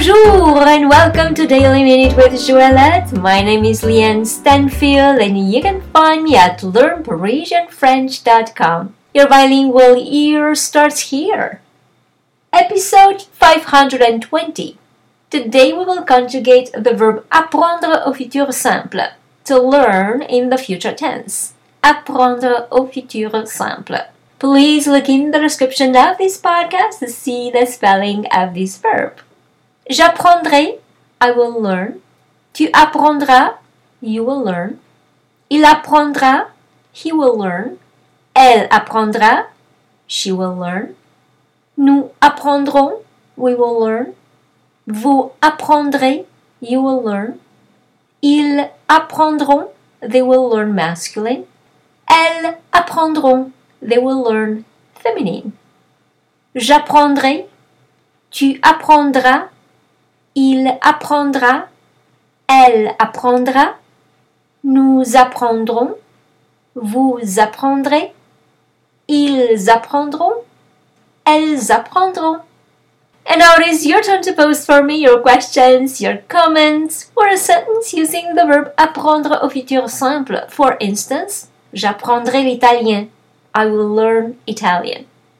Bonjour and welcome to Daily Minute with Joëlette. My name is Leanne Stanfield and you can find me at learnparisianfrench.com. Your bilingual year starts here. Episode 520. Today we will conjugate the verb apprendre au futur simple, to learn in the future tense. Apprendre au futur simple. Please look in the description of this podcast to see the spelling of this verb. J'apprendrai, I will learn. Tu apprendras, you will learn. Il apprendra, he will learn. Elle apprendra, she will learn. Nous apprendrons, we will learn. Vous apprendrez, you will learn. Ils apprendront, they will learn masculine. Elles apprendront, they will learn feminine. J'apprendrai, tu apprendras, il apprendra, elle apprendra, nous apprendrons, vous apprendrez, ils apprendront, elles apprendront. And now it is your turn to post for me your questions, your comments, or a sentence using the verb apprendre au futur simple. For instance, j'apprendrai l'italien. I will learn Italian.